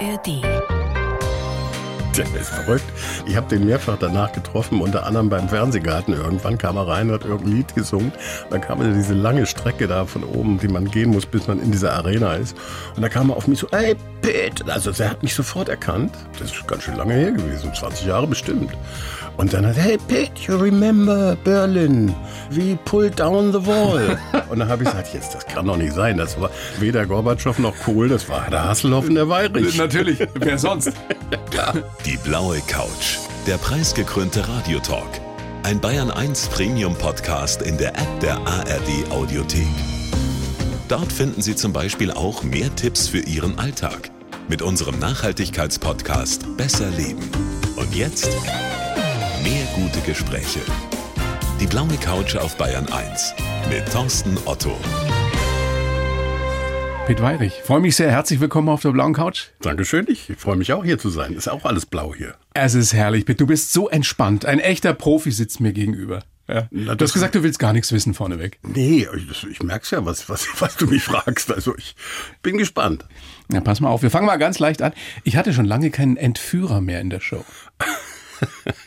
ARD. Der ist verrückt. Ich habe den mehrfach danach getroffen, unter anderem beim Fernsehgarten. Irgendwann kam er rein, hat irgendein Lied gesungen. Dann kam er diese lange Strecke da von oben, die man gehen muss, bis man in dieser Arena ist. Und da kam er auf mich so, ey, Pete. Also er hat mich sofort erkannt. Das ist ganz schön lange her gewesen, 20 Jahre bestimmt. Und dann hat er, hey Pete, you remember Berlin? We pulled down the wall. Und dann habe ich gesagt, jetzt, das kann doch nicht sein. Das war weder Gorbatschow noch Kohl, das war der Hasselhoff und der Weirich. Natürlich, wer sonst? Die blaue Couch. Der preisgekrönte Radiotalk. Ein Bayern 1 Premium Podcast in der App der ARD Audiothek. Dort finden Sie zum Beispiel auch mehr Tipps für Ihren Alltag. Mit unserem Nachhaltigkeitspodcast Besser Leben. Und jetzt mehr gute Gespräche. Die blaue Couch auf Bayern 1 mit Thorsten Otto. Pete Weirich, freue mich sehr. Herzlich willkommen auf der blauen Couch. Dankeschön, ich freue mich auch hier zu sein. Ist auch alles blau hier. Es ist herrlich, Pete. Du bist so entspannt. Ein echter Profi sitzt mir gegenüber. Ja. Na, du hast gesagt, du willst gar nichts wissen vorneweg. Nee, ich, ich merke es ja, was, was, was du mich fragst. Also ich bin gespannt. Ja, pass mal auf, wir fangen mal ganz leicht an. Ich hatte schon lange keinen Entführer mehr in der Show.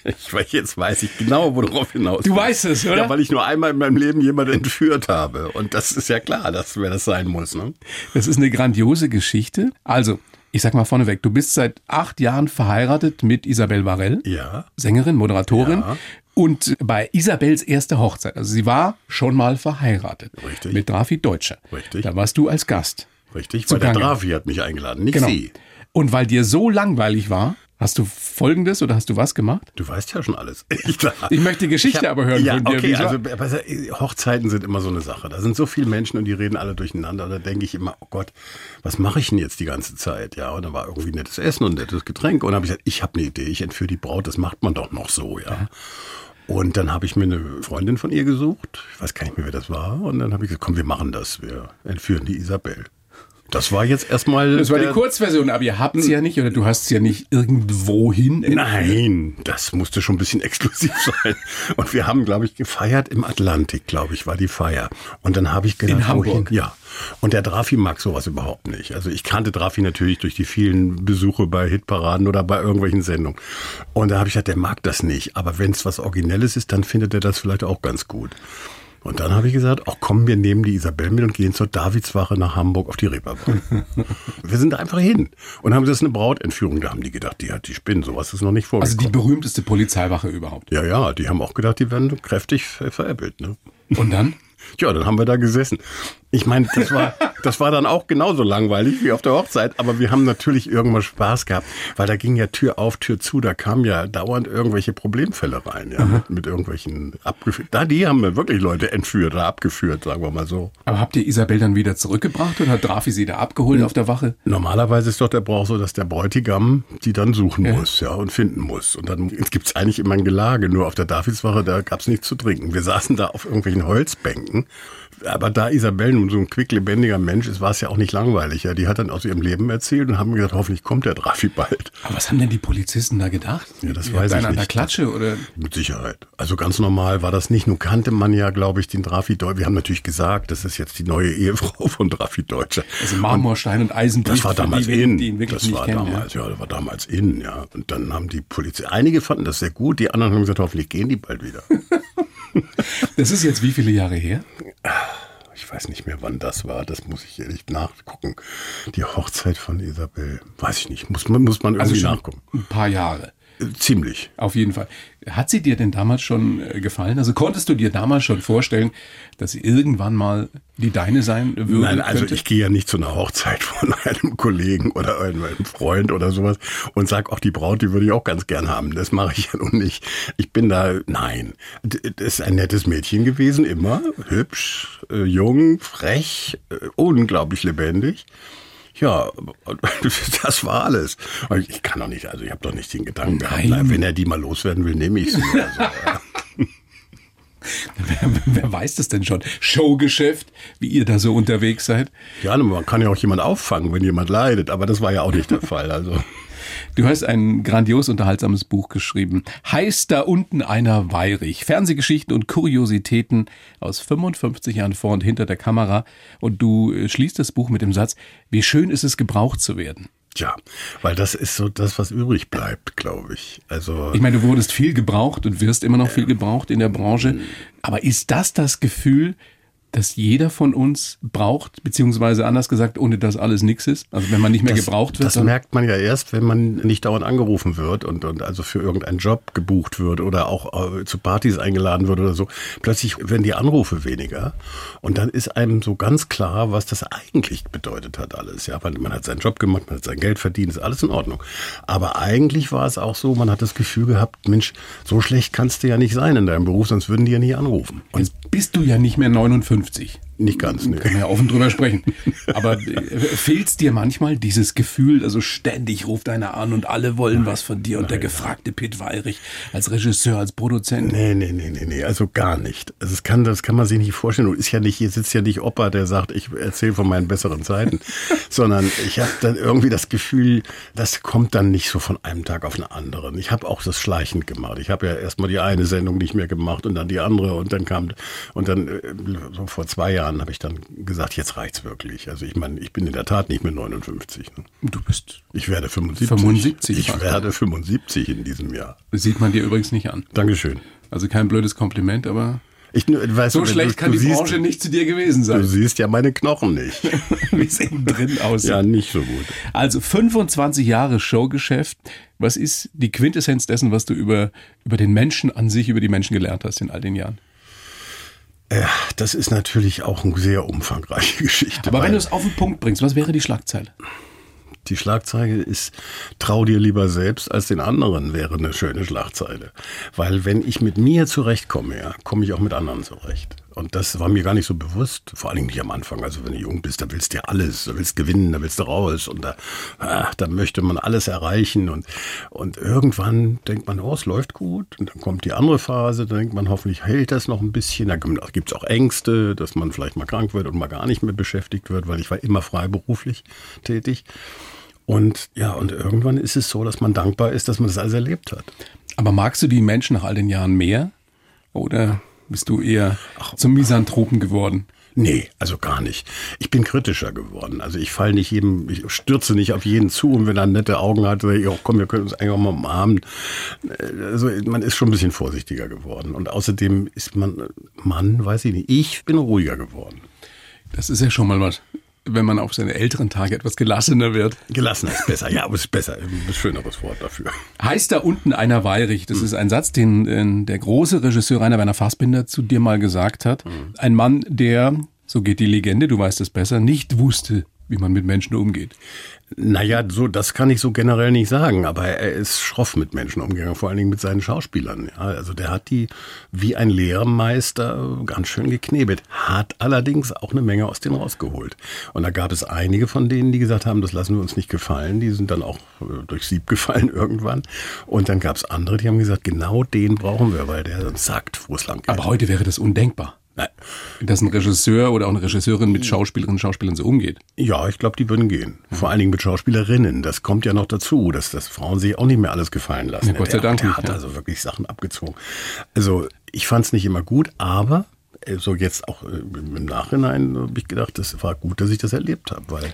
Ich weiß, jetzt weiß ich genau, worauf hinaus. Du weißt es, oder? Ja, weil ich nur einmal in meinem Leben jemanden entführt habe. Und das ist ja klar, dass wer das sein muss. Ne? Das ist eine grandiose Geschichte. Also, ich sag mal vorneweg, du bist seit acht Jahren verheiratet mit Isabel Varell. Ja. Sängerin, Moderatorin. Ja. Und bei Isabels erster Hochzeit, also sie war schon mal verheiratet. Richtig. Mit Drafi Deutscher. Richtig. Da warst du als Gast. Richtig, weil der. Drafi hat mich eingeladen, nicht Genau. sie. Und weil dir so langweilig war, hast du Folgendes oder hast du was gemacht? Du weißt ja schon alles. Ich, Ich möchte die Geschichte aber hören ja, von dir. Okay, also aber Hochzeiten sind immer so eine Sache. Da sind so viele Menschen und die reden alle durcheinander. Da denke ich immer, oh Gott, was mache ich denn jetzt die ganze Zeit? Ja, und da war irgendwie nettes Essen und nettes Getränk. Und dann habe ich gesagt, ich habe eine Idee, ich entführe die Braut, das macht man doch noch so, ja. Und dann habe ich mir eine Freundin von ihr gesucht. Ich weiß gar nicht mehr, wer das war. Und dann habe ich gesagt, komm, wir machen das. Wir entführen die Isabel. Das war jetzt erstmal. das war die Kurzversion, aber ihr habt sie ja nicht oder du hast sie ja nicht irgendwohin. Nein, das musste schon ein bisschen exklusiv sein. Und wir haben, glaube ich, gefeiert im Atlantik, glaube ich, war die Feier. Und dann habe ich gedacht, In Hamburg? wohin? Ja. Und der Drafi mag sowas überhaupt nicht. Also ich kannte Drafi natürlich durch die vielen Besuche bei Hitparaden oder bei irgendwelchen Sendungen. Und da habe ich gedacht, der mag das nicht. Aber wenn es was Originelles ist, dann findet er das vielleicht auch ganz gut. Und dann habe ich gesagt, ach komm, wir nehmen die Isabel mit und gehen zur Davidswache nach Hamburg auf die Reeperbahn. wir sind da einfach hin und haben das eine Brautentführung. Da haben die gedacht, die hat die Spinnen, sowas ist noch nicht Also vorgekommen. die berühmteste Polizeiwache überhaupt. ja, ja, die haben auch gedacht, die werden kräftig ver- veräppelt. Ne? Und dann? Ja, dann haben wir da gesessen. Ich meine, das war, das war dann auch genauso langweilig wie auf der Hochzeit, aber wir haben natürlich irgendwann Spaß gehabt, weil da ging ja Tür auf, Tür zu, da kamen ja dauernd irgendwelche Problemfälle rein, ja, mit, mit irgendwelchen abgeführt. Da, die haben wir wirklich Leute entführt oder abgeführt, sagen wir mal so. Aber habt ihr Isabel dann wieder zurückgebracht oder hat Drafi sie da abgeholt auf der Wache? Normalerweise ist doch der Brauch so, dass der Bräutigam die dann suchen muss, ja, und finden muss. Und dann gibt's eigentlich immer ein Gelage. Nur auf der Davidswache, da gab's nichts zu trinken. Wir saßen da auf irgendwelchen Holzbänken. Aber da Isabel nun so ein quicklebendiger Mensch ist, war es ja auch nicht langweilig. Ja. Die hat dann aus ihrem Leben erzählt und haben gesagt, hoffentlich kommt der Drafi bald. Aber was haben denn die Polizisten da gedacht? Ja, das Ihr weiß ich an der nicht. Klatsche oder? Mit Sicherheit. Also ganz normal war das nicht. Nun kannte man ja, glaube ich, den Drafi Deutscher. Wir haben natürlich gesagt, das ist jetzt die neue Ehefrau von Drafi Deutscher. Also Marmorstein und Eisenbrief. Das war damals die, in. Die ihn wirklich das nicht war kennen. damals, ja. das war damals in, ja. Und dann haben die Polizei, einige fanden das sehr gut, die anderen haben gesagt, hoffentlich gehen die bald wieder. Ja. Das ist jetzt wie viele Jahre her? Ich weiß nicht mehr, wann das war, das muss ich ehrlich nachgucken. Die Hochzeit von Isabel, weiß ich nicht, muss man, muss man Also irgendwie schon nachgucken. ein paar Jahre. Ziemlich. Auf jeden Fall. Hat sie dir denn damals schon äh, gefallen? Also konntest du dir damals schon vorstellen, dass sie irgendwann mal die deine sein würde? Nein, also könnte? ich gehe ja nicht zu einer Hochzeit von einem Kollegen oder einem Freund oder sowas und sag auch die Braut, die würde ich auch ganz gern haben. Das mache ich ja nun nicht. Ich bin da, nein. Das ist ein nettes Mädchen gewesen, immer. Hübsch, äh, jung, frech, äh, unglaublich lebendig. Ja, das war alles. Ich kann doch nicht, also ich habe doch nicht den Gedanken gehabt, Nein. wenn er die mal loswerden will, nehme ich sie. Oder so, ja. wer, wer weiß das denn schon? Showgeschäft, wie ihr da so unterwegs seid? ja, man kann ja auch jemand auffangen, wenn jemand leidet, aber das war ja auch nicht der Fall. Also Du hast ein grandios unterhaltsames Buch geschrieben. Heißt da unten einer Weirich? Fernsehgeschichten und Kuriositäten aus 55 Jahren vor und hinter der Kamera. Und du äh, schließt das Buch mit dem Satz, wie schön ist es, gebraucht zu werden. Tja, weil das ist so das, was übrig bleibt, glaube ich. Also ich meine, du wurdest viel gebraucht und wirst immer noch viel gebraucht in der Branche. Aber ist das das Gefühl, das jeder von uns braucht, beziehungsweise anders gesagt, ohne dass alles nichts ist? Also wenn man nicht mehr das, gebraucht wird? Das merkt man ja erst, wenn man nicht dauernd angerufen wird und, und also für irgendeinen Job gebucht wird oder auch äh, zu Partys eingeladen wird oder so. Plötzlich werden die Anrufe weniger und dann ist einem so ganz klar, was das eigentlich bedeutet hat alles. Ja, man, man hat seinen Job gemacht, man hat sein Geld verdient, ist alles in Ordnung. Aber eigentlich war es auch so, man hat das Gefühl gehabt, Mensch, so schlecht kannst du ja nicht sein in deinem Beruf, sonst würden die ja nicht anrufen. Und Jetzt bist du ja nicht mehr 59. 50. Nicht ganz, ne. Können wir ja offen drüber sprechen. Aber äh, fehlt dir manchmal dieses Gefühl, also ständig ruft einer an und alle wollen nein, was von dir und nein, der gefragte Pitt Weirich als Regisseur, als Produzent? Nee, nee, nee, nee, nee, also gar nicht. Also das kann, das kann man sich nicht vorstellen. Du ist ja nicht, hier sitzt ja nicht Opa, der sagt, ich erzähle von meinen besseren Zeiten, sondern ich habe dann irgendwie das Gefühl, das kommt dann nicht so von einem Tag auf den anderen. Ich habe auch das schleichend gemacht. Ich habe ja erstmal die eine Sendung nicht mehr gemacht und dann die andere und dann kam, und dann äh, so vor zwei Jahren habe ich dann gesagt, jetzt reicht's wirklich. Also ich meine, ich bin in der Tat nicht mehr 59. Ne? Du bist. Ich werde 75. 75. Ich werde 75 in diesem Jahr. Sieht man dir übrigens nicht an. Dankeschön. Also kein blödes Kompliment, aber ich, weißt so du, schlecht du, kann du die siehst, Branche nicht zu dir gewesen sein. Du siehst ja meine Knochen nicht. Wie es innen drin aussieht. Ja, nicht so gut. Also 25 Jahre Showgeschäft. Was ist die Quintessenz dessen, was du über, über den Menschen an sich, über die Menschen gelernt hast in all den Jahren? Ja, das ist natürlich auch eine sehr umfangreiche Geschichte. Aber wenn du es auf den Punkt bringst, was wäre die Schlagzeile? Die Schlagzeile ist, trau dir lieber selbst als den anderen, wäre eine schöne Schlagzeile. Weil wenn ich mit mir zurechtkomme, ja, komme ich auch mit anderen zurecht. Und das war mir gar nicht so bewusst, vor allen Dingen nicht am Anfang. Also wenn du jung bist, da willst du ja alles, da willst gewinnen, da willst du raus und da, ah, da möchte man alles erreichen und, und irgendwann denkt man, oh, es läuft gut und dann kommt die andere Phase, da denkt man, hoffentlich hält das noch ein bisschen. Da gibt es auch Ängste, dass man vielleicht mal krank wird und mal gar nicht mehr beschäftigt wird, weil ich war immer freiberuflich tätig. Und ja, und irgendwann ist es so, dass man dankbar ist, dass man das alles erlebt hat. Aber magst du die Menschen nach all den Jahren mehr? Oder bist du eher Ach, zum Misanthropen geworden? Nee, also gar nicht. Ich bin kritischer geworden. Also ich falle nicht jedem, ich stürze nicht auf jeden zu und wenn er nette Augen hat, sage ich, oh, komm, wir können uns eigentlich auch mal umarmen. Also man ist schon ein bisschen vorsichtiger geworden. Und außerdem ist man, Mann, weiß ich nicht, ich bin ruhiger geworden. Das ist ja schon mal was wenn man auf seine älteren Tage etwas gelassener wird. Gelassener ist besser, ja, aber es ist besser, ein schöneres Wort dafür. Heißt da unten einer Weirich? Das mhm. ist ein Satz, den äh, der große Regisseur Rainer Werner Fassbinder zu dir mal gesagt hat. Mhm. Ein Mann, der, so geht die Legende, du weißt es besser, nicht wusste, wie man mit Menschen umgeht. Naja, so, das kann ich so generell nicht sagen, aber er ist schroff mit Menschen umgegangen, vor allen Dingen mit seinen Schauspielern. Ja, also der hat die wie ein Lehrmeister ganz schön geknebelt, hat allerdings auch eine Menge aus denen rausgeholt. Und da gab es einige von denen, die gesagt haben, das lassen wir uns nicht gefallen, die sind dann auch äh, durch Sieb gefallen irgendwann. Und dann gab es andere, die haben gesagt, genau den brauchen wir, weil der sagt, wo es lang geht. Aber heute wäre das undenkbar. Nein. Dass ein Regisseur oder auch eine Regisseurin mit Schauspielerinnen und Schauspielern so umgeht. Ja, ich glaube, die würden gehen. Vor allen Dingen mit Schauspielerinnen. Das kommt ja noch dazu, dass, dass Frauen sich auch nicht mehr alles gefallen lassen. Ja, Gott sei Dank. Der, der hat ja. also wirklich Sachen abgezogen. Also ich fand es nicht immer gut, aber äh, so jetzt auch äh, im Nachhinein habe ich gedacht, das war gut, dass ich das erlebt habe, weil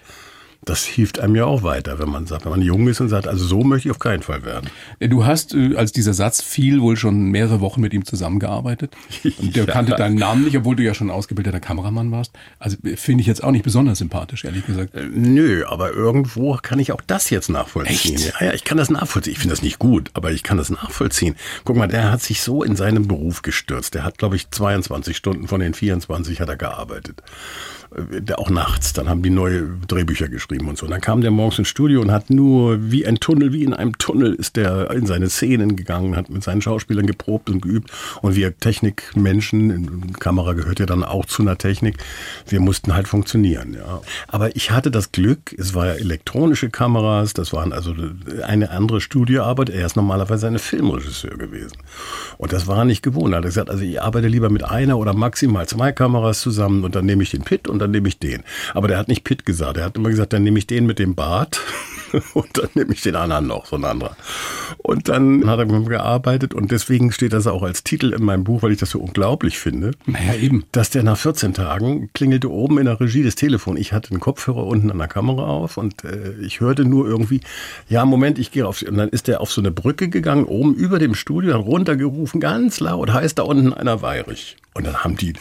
das hilft einem ja auch weiter, wenn man sagt, wenn man jung ist und sagt, also so möchte ich auf keinen Fall werden. Du hast, äh, als dieser Satz fiel, wohl schon mehrere Wochen mit ihm zusammengearbeitet. Und der ja. kannte deinen Namen nicht, obwohl du ja schon ausgebildeter Kameramann warst. Also äh, finde ich jetzt auch nicht besonders sympathisch, ehrlich gesagt. Äh, nö, aber irgendwo kann ich auch das jetzt nachvollziehen. Echt? Ja, ja, ich kann das nachvollziehen. Ich finde das nicht gut, aber ich kann das nachvollziehen. Guck mal, der hat sich so in seinem Beruf gestürzt. Der hat, glaube ich, 22 Stunden von den 24 hat er gearbeitet. Äh, auch nachts. Dann haben die neue Drehbücher geschrieben und so. Und dann kam der morgens ins Studio und hat nur wie ein Tunnel, wie in einem Tunnel ist der in seine Szenen gegangen, hat mit seinen Schauspielern geprobt und geübt. Und wir Technikmenschen, Kamera gehört ja dann auch zu einer Technik, wir mussten halt funktionieren. Ja. Aber ich hatte das Glück, es war ja elektronische Kameras, das waren also eine andere Studioarbeit. Er ist normalerweise ein Filmregisseur gewesen. Und das war nicht gewohnt. Er hat gesagt, also ich arbeite lieber mit einer oder maximal zwei Kameras zusammen und dann nehme ich den Pit und dann nehme ich den. Aber der hat nicht Pitt gesagt. Er hat immer gesagt, dann nehme ich den mit dem Bart Und dann nehme ich den anderen noch, so ein anderer. Und dann hat er mit mir gearbeitet und deswegen steht das auch als Titel in meinem Buch, weil ich das so unglaublich finde. Naja, eben. Dass der nach 14 Tagen klingelte oben in der Regie das Telefon. Ich hatte einen Kopfhörer unten an der Kamera auf und äh, ich hörte nur irgendwie, ja, Moment, ich gehe auf. Und dann ist der auf so eine Brücke gegangen, oben über dem Studio, dann runtergerufen, ganz laut, heißt da unten einer Weirich. Und dann haben die,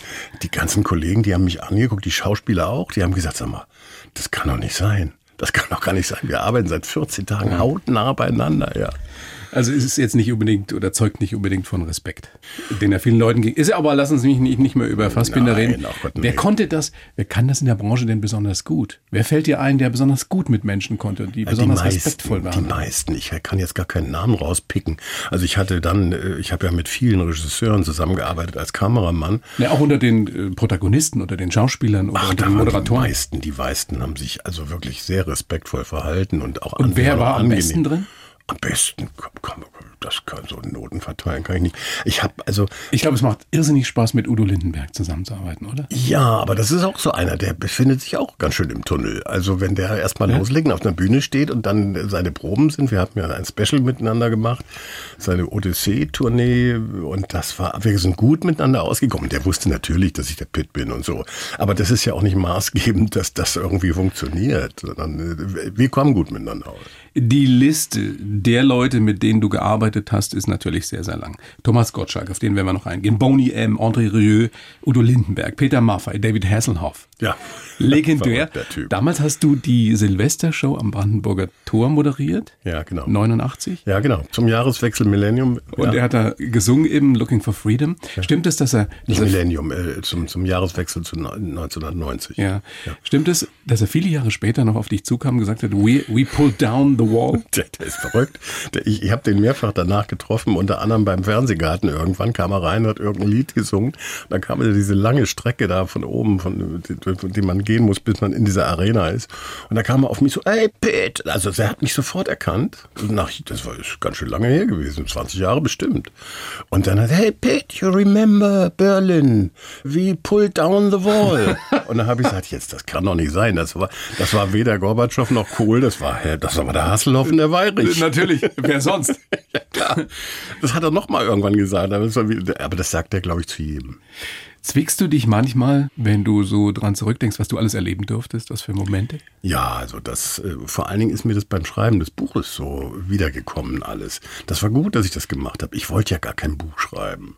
die ganzen Kollegen, die haben mich angeguckt, die Schauspieler auch, die haben gesagt, sag mal, das kann doch nicht sein. Das kann doch gar nicht sein. Wir arbeiten seit 14 Tagen hautnah beieinander, ja. Also ist es jetzt nicht unbedingt oder zeugt nicht unbedingt von Respekt, den er vielen Leuten ging. Ist aber, lassen Sie mich nicht, nicht mehr über Fassbinder Nein, reden. Gott, wer konnte das, wer kann das in der Branche denn besonders gut? Wer fällt dir ein, der besonders gut mit Menschen konnte und die besonders respektvoll meisten, die waren? meisten. Ich kann jetzt gar keinen Namen rauspicken. Also ich hatte dann, äh, ich habe ja mit vielen Regisseuren zusammengearbeitet als Kameramann. Ja, auch unter den äh, Protagonisten, unter den Schauspielern oder Ach, unter den waren die Moderatoren. meisten, die meisten haben sich also wirklich sehr respektvoll verhalten und auch Und wer war am angenehm. besten drin? Am besten, komm, komm, das kann so Noten verteilen, kann ich nicht. Ich habe also Ich glaube, es macht irrsinnig Spaß, mit Udo Lindenberg zusammenzuarbeiten, oder? Ja, aber das ist auch so einer, der befindet sich auch ganz schön im Tunnel. Also wenn der erstmal loslegt und auf einer Bühne steht und dann seine Proben sind, wir hatten ja ein Special miteinander gemacht, seine Odyssee-Tournee und das war, wir sind gut miteinander ausgekommen. Der wusste natürlich, dass ich der Pitt bin und so. Aber das ist ja auch nicht maßgebend, dass das irgendwie funktioniert, sondern äh, wir kommen gut miteinander aus. Die Liste der Leute, mit denen du gearbeitet hast, ist natürlich sehr, sehr lang. Thomas Gottschalk, auf den werden wir noch eingehen. Boney M., André Rieu, Udo Lindenberg, Peter Maffay, David Hasselhoff. Ja. Legendär. Damals hast du die Silvestershow am Brandenburger Tor moderiert. Ja, genau. 89. Ja, genau. Zum Jahreswechsel Millennium. Und ja. er hat da gesungen eben Looking for Freedom. Stimmt es, dass er, dass Nicht er Millennium, äh, zum, zum Jahreswechsel zu neun- 1990. ja. Stimmt es, dass er viele Jahre später noch auf dich zukam und gesagt hat, we, we pulled down the wall? Der, der ist verrückt. Der, ich ich habe den mehrfach danach getroffen, unter anderem beim Fernsehgarten. Irgendwann kam er rein, hat irgendein Lied gesungen. Dann kam er diese lange Strecke da von oben, von, die, die man gehen muss, bis man in dieser Arena ist. Und da kam er auf mich so, ey, Pete. Also er hat mich sofort erkannt. Nach, das war ist ganz schön lange her gewesen, 20 Jahre bestimmt. Und dann hat er, hey, Pete, you remember Berlin? We pulled down the wall. Und dann habe ich gesagt, jetzt, das kann doch nicht sein. Das war, das war weder Gorbatschow noch Kohl, das war, das war der Hasselhoff und der Weirich. Natürlich, wer sonst? Ja, klar. Das hat er noch mal irgendwann gesagt, aber das sagt er, glaube ich, zu jedem. Zwickst du dich manchmal, wenn du so dran zurückdenkst, was du alles erleben durftest, was für Momente? Ja, also das, äh, vor allen Dingen ist mir das beim Schreiben des Buches so wiedergekommen alles. Das war gut, dass ich das gemacht habe. Ich wollte ja gar kein Buch schreiben.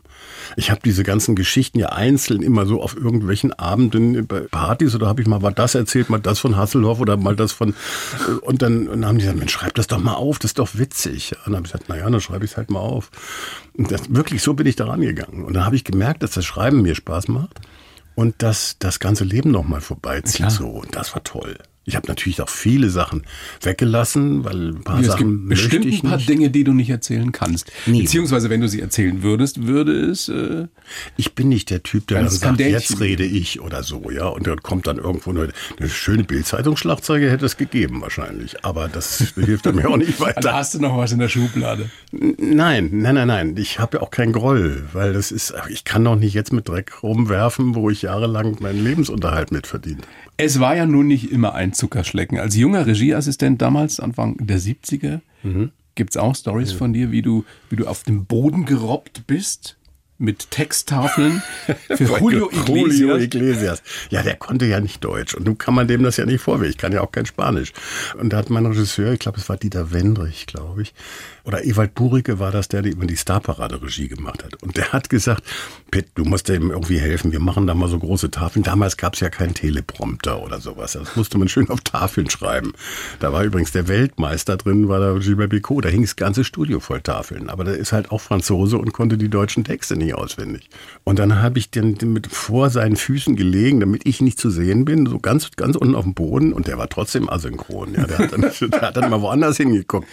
Ich habe diese ganzen Geschichten ja einzeln immer so auf irgendwelchen Abenden bei Partys oder habe ich mal mal das erzählt, mal das von Hasselhoff oder mal das von äh, und dann, und dann haben die gesagt, Mensch, schreib das doch mal auf, das ist doch witzig. Und dann habe ich gesagt, naja, dann schreibe ich es halt mal auf. Und das, wirklich so bin ich da rangegangen. Und dann habe ich gemerkt, dass das Schreiben mir Spaß macht und dass das ganze Leben noch mal vorbeizieht Klar. so und das war toll. Ich habe natürlich auch viele Sachen weggelassen, weil ein paar es Sachen gibt bestimmt möchte ich ein paar nicht. Dinge, die du nicht erzählen kannst. Nie. Beziehungsweise, wenn du sie erzählen würdest, würde es. Äh, Ich bin nicht der Typ, der dann sagt, Skandälchen. jetzt rede ich oder so, ja. Und dann kommt dann irgendwo eine, eine schöne Bildzeitungsschlagzeile hätte es gegeben wahrscheinlich. Aber das hilft mir auch nicht da weiter. hast du noch was in der Schublade. Nein, nein, nein, nein. Ich habe ja auch keinen Groll, weil das ist, ich kann doch nicht jetzt mit Dreck rumwerfen, wo ich jahrelang meinen Lebensunterhalt mitverdiene. Es war ja nun nicht immer ein Zuckerschlecken. Als junger Regieassistent damals, Anfang der 70er, gibt's auch Stories von dir, wie du, wie du auf dem Boden gerobbt bist mit Texttafeln für Julio Iglesias. Julio Iglesias. Ja, der konnte ja nicht Deutsch. Und nun kann man dem das ja nicht vorwerfen. Ich kann ja auch kein Spanisch. Und da hat mein Regisseur, ich glaube, es war Dieter Wendrich, glaube ich, oder Ewald Burike war das, der immer die Starparade-Regie gemacht hat. Und der hat gesagt, Pitt, du musst dem irgendwie helfen. Wir machen da mal so große Tafeln. Damals gab es ja keinen Teleprompter oder sowas. Das musste man schön auf Tafeln schreiben. Da war übrigens der Weltmeister drin, war der Gilbert Bicot. Da hing das ganze Studio voll Tafeln. Aber der ist halt auch Franzose und konnte die deutschen Texte nicht auswendig. Und dann habe ich den, den mit vor seinen Füßen gelegen, damit ich nicht zu sehen bin, so ganz, ganz unten auf dem Boden. Und der war trotzdem asynchron. Ja, der, hat dann, der hat dann mal woanders hingeguckt.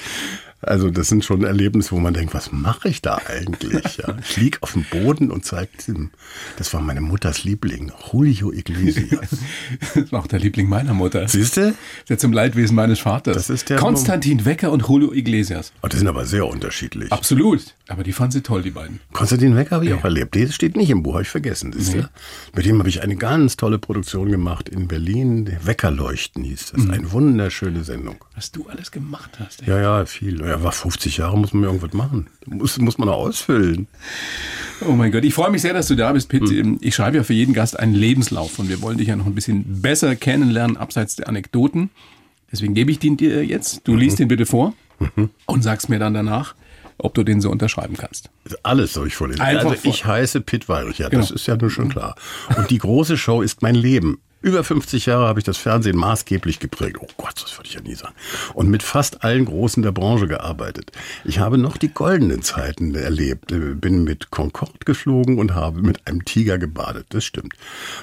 Also das sind schon Erlebnisse, wo man denkt, was mache ich da eigentlich? Ja, ich lieg auf dem Boden und zeige ihm, das war meine Mutters Liebling, Julio Iglesias. Das war auch der Liebling meiner Mutter. Siehst du? Der zum Leidwesen meines Vaters. Das ist der Konstantin Wecker und Julio Iglesias. Oh, die sind aber sehr unterschiedlich. Absolut. Aber die fanden sie toll, die beiden. Konstantin Wecker habe ich auch erlebt. Das steht nicht im Buch, habe ich vergessen. Siehst du? Mit dem habe ich eine ganz tolle Produktion gemacht in Berlin. Weckerleuchten hieß das. Eine wunderschöne Sendung. Was du alles gemacht hast. Ey. Ja, ja, viel. Ja, war 50 Jahre, muss man irgendwas machen. Muss, muss man auch ausfüllen. Oh mein Gott, ich freue mich sehr, dass du da bist, Pitt. Hm. Ich schreibe ja für jeden Gast einen Lebenslauf und wir wollen dich ja noch ein bisschen besser kennenlernen, abseits der Anekdoten. Deswegen gebe ich den dir jetzt. Du liest den bitte vor und sagst mir dann danach, ob du den so unterschreiben kannst. Alles soll ich vorlesen. Einfach also ich vor- heiße Pitt Weirich, ja, Genau. das ist ja nur schon klar. Und die große Show ist mein Leben. Über 50 Jahre habe ich das Fernsehen maßgeblich geprägt. Oh Gott, das würde ich ja nie sagen. Und mit fast allen Großen der Branche gearbeitet. Ich habe noch die goldenen Zeiten erlebt. Äh, Bin mit Concorde geflogen und habe mit einem Tiger gebadet. Das stimmt.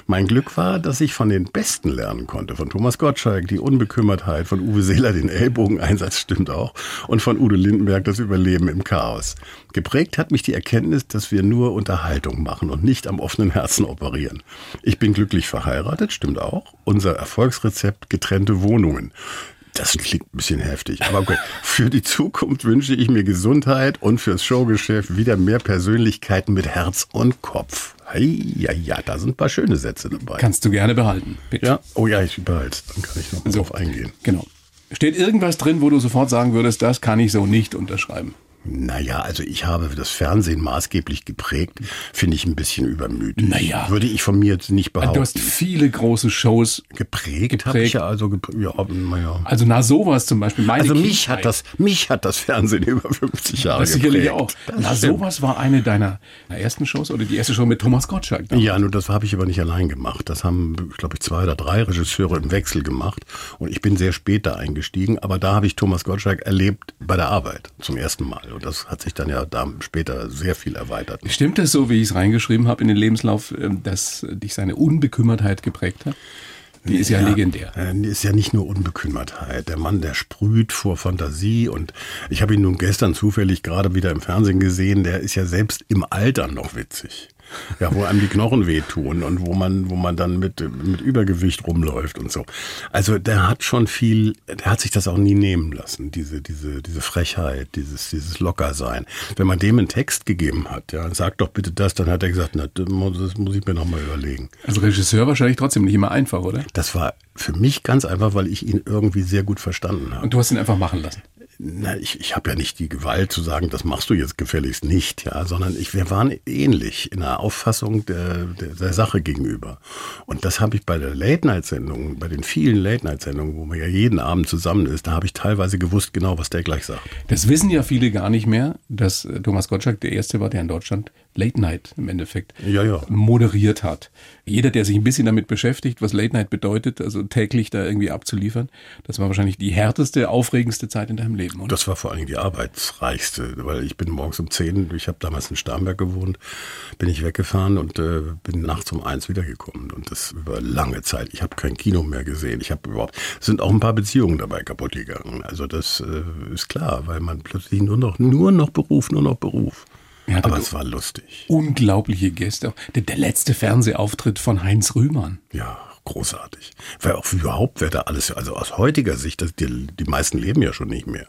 Mein Glück war, dass ich von den Besten lernen konnte. Von Thomas Gottschalk die Unbekümmertheit, von Uwe Seeler den Ellbogeneinsatz, stimmt auch. Und von Udo Lindenberg das Überleben im Chaos. Geprägt hat mich die Erkenntnis, dass wir nur Unterhaltung machen und nicht am offenen Herzen operieren. Ich bin glücklich verheiratet, stimmt auch. Unser Erfolgsrezept getrennte Wohnungen. Das klingt ein bisschen heftig, aber okay. Für die Zukunft wünsche ich mir Gesundheit und fürs Showgeschäft wieder mehr Persönlichkeiten mit Herz und Kopf. Hey, ja, ja, da sind ein paar schöne Sätze dabei. Kannst du gerne behalten. Pitt. ja, oh ja, ich behalte Dann kann ich noch mal drauf eingehen. Genau. Steht irgendwas drin, wo du sofort sagen würdest, das kann ich so nicht unterschreiben? Naja, also ich habe das Fernsehen maßgeblich geprägt, finde ich ein bisschen übermütig. Naja. Würde ich von mir jetzt nicht behaupten. Du hast viele große Shows. geprägt, ich ja also geprägt. Ja, naja. Also na sowas zum Beispiel. Meine Also mich Kindheit. hat das, mich hat das Fernsehen über 50 Jahre Das sicherlich geprägt. auch. Das Na, stimmt. sowas war eine deiner ersten Shows oder die erste Show mit Thomas Gottschalk. damals. Ja, nur das habe ich aber nicht allein gemacht. Das haben, glaube ich, zwei oder drei Regisseure im Wechsel gemacht. Und ich bin sehr spät da eingestiegen. Aber da habe ich Thomas Gottschalk erlebt bei der Arbeit zum ersten Mal. Und das hat sich dann ja da später sehr viel erweitert. Stimmt es so, wie ich es reingeschrieben habe in den Lebenslauf, ähm, dass dich seine Unbekümmertheit geprägt hat? Die ist ja, legendär. Äh, Ist ja nicht nur Unbekümmertheit. Der Mann, der sprüht vor Fantasie und ich habe ihn nun gestern zufällig gerade wieder im Fernsehen gesehen. Der ist ja selbst im Alter noch witzig. Ja, wo einem die Knochen wehtun und wo man, wo man dann mit, mit Übergewicht rumläuft und so. Also der hat schon viel, der hat sich das auch nie nehmen lassen, diese, diese, diese Frechheit, dieses, dieses Lockersein. Wenn man dem einen Text gegeben hat, ja, sag doch bitte das, dann hat er gesagt, na, das muss ich mir nochmal überlegen. Als Regisseur wahrscheinlich trotzdem nicht immer einfach, oder? Das war für mich ganz einfach, weil ich ihn irgendwie sehr gut verstanden habe. Und du hast ihn einfach machen lassen. Na, ich, ich habe ja nicht die Gewalt zu sagen, das machst du jetzt gefälligst nicht, ja, sondern ich, wir waren ähnlich in der Auffassung der, der, der Sache gegenüber. Und das habe ich bei der Late-Night-Sendung, bei den vielen Late-Night-Sendungen, wo man ja jeden Abend zusammen ist, da habe ich teilweise gewusst genau, was der gleich sagt. Das wissen ja viele gar nicht mehr, dass äh, Thomas Gottschalk der Erste war, der in Deutschland Late Night im Endeffekt Ja, ja. moderiert hat. Jeder, der sich ein bisschen damit beschäftigt, was Late Night bedeutet, also täglich da irgendwie abzuliefern, das war wahrscheinlich die härteste, aufregendste Zeit in deinem Leben, oder? Das war vor allem die arbeitsreichste, weil ich bin morgens um 10, ich habe damals in Starnberg gewohnt, bin ich weggefahren und äh, bin nachts um eins wiedergekommen und das über lange Zeit. Ich habe kein Kino mehr gesehen. Ich habe überhaupt es sind auch ein paar Beziehungen dabei kaputt gegangen. Also das äh, ist klar, weil man plötzlich nur noch nur noch Beruf, nur noch Beruf. Ja, Aber es war lustig. Unglaubliche Gäste. Der, der letzte Fernsehauftritt von Heinz Rühmann. Ja, großartig. Wer auch überhaupt, wer da alles, also aus heutiger Sicht, das, die, die meisten leben ja schon nicht mehr.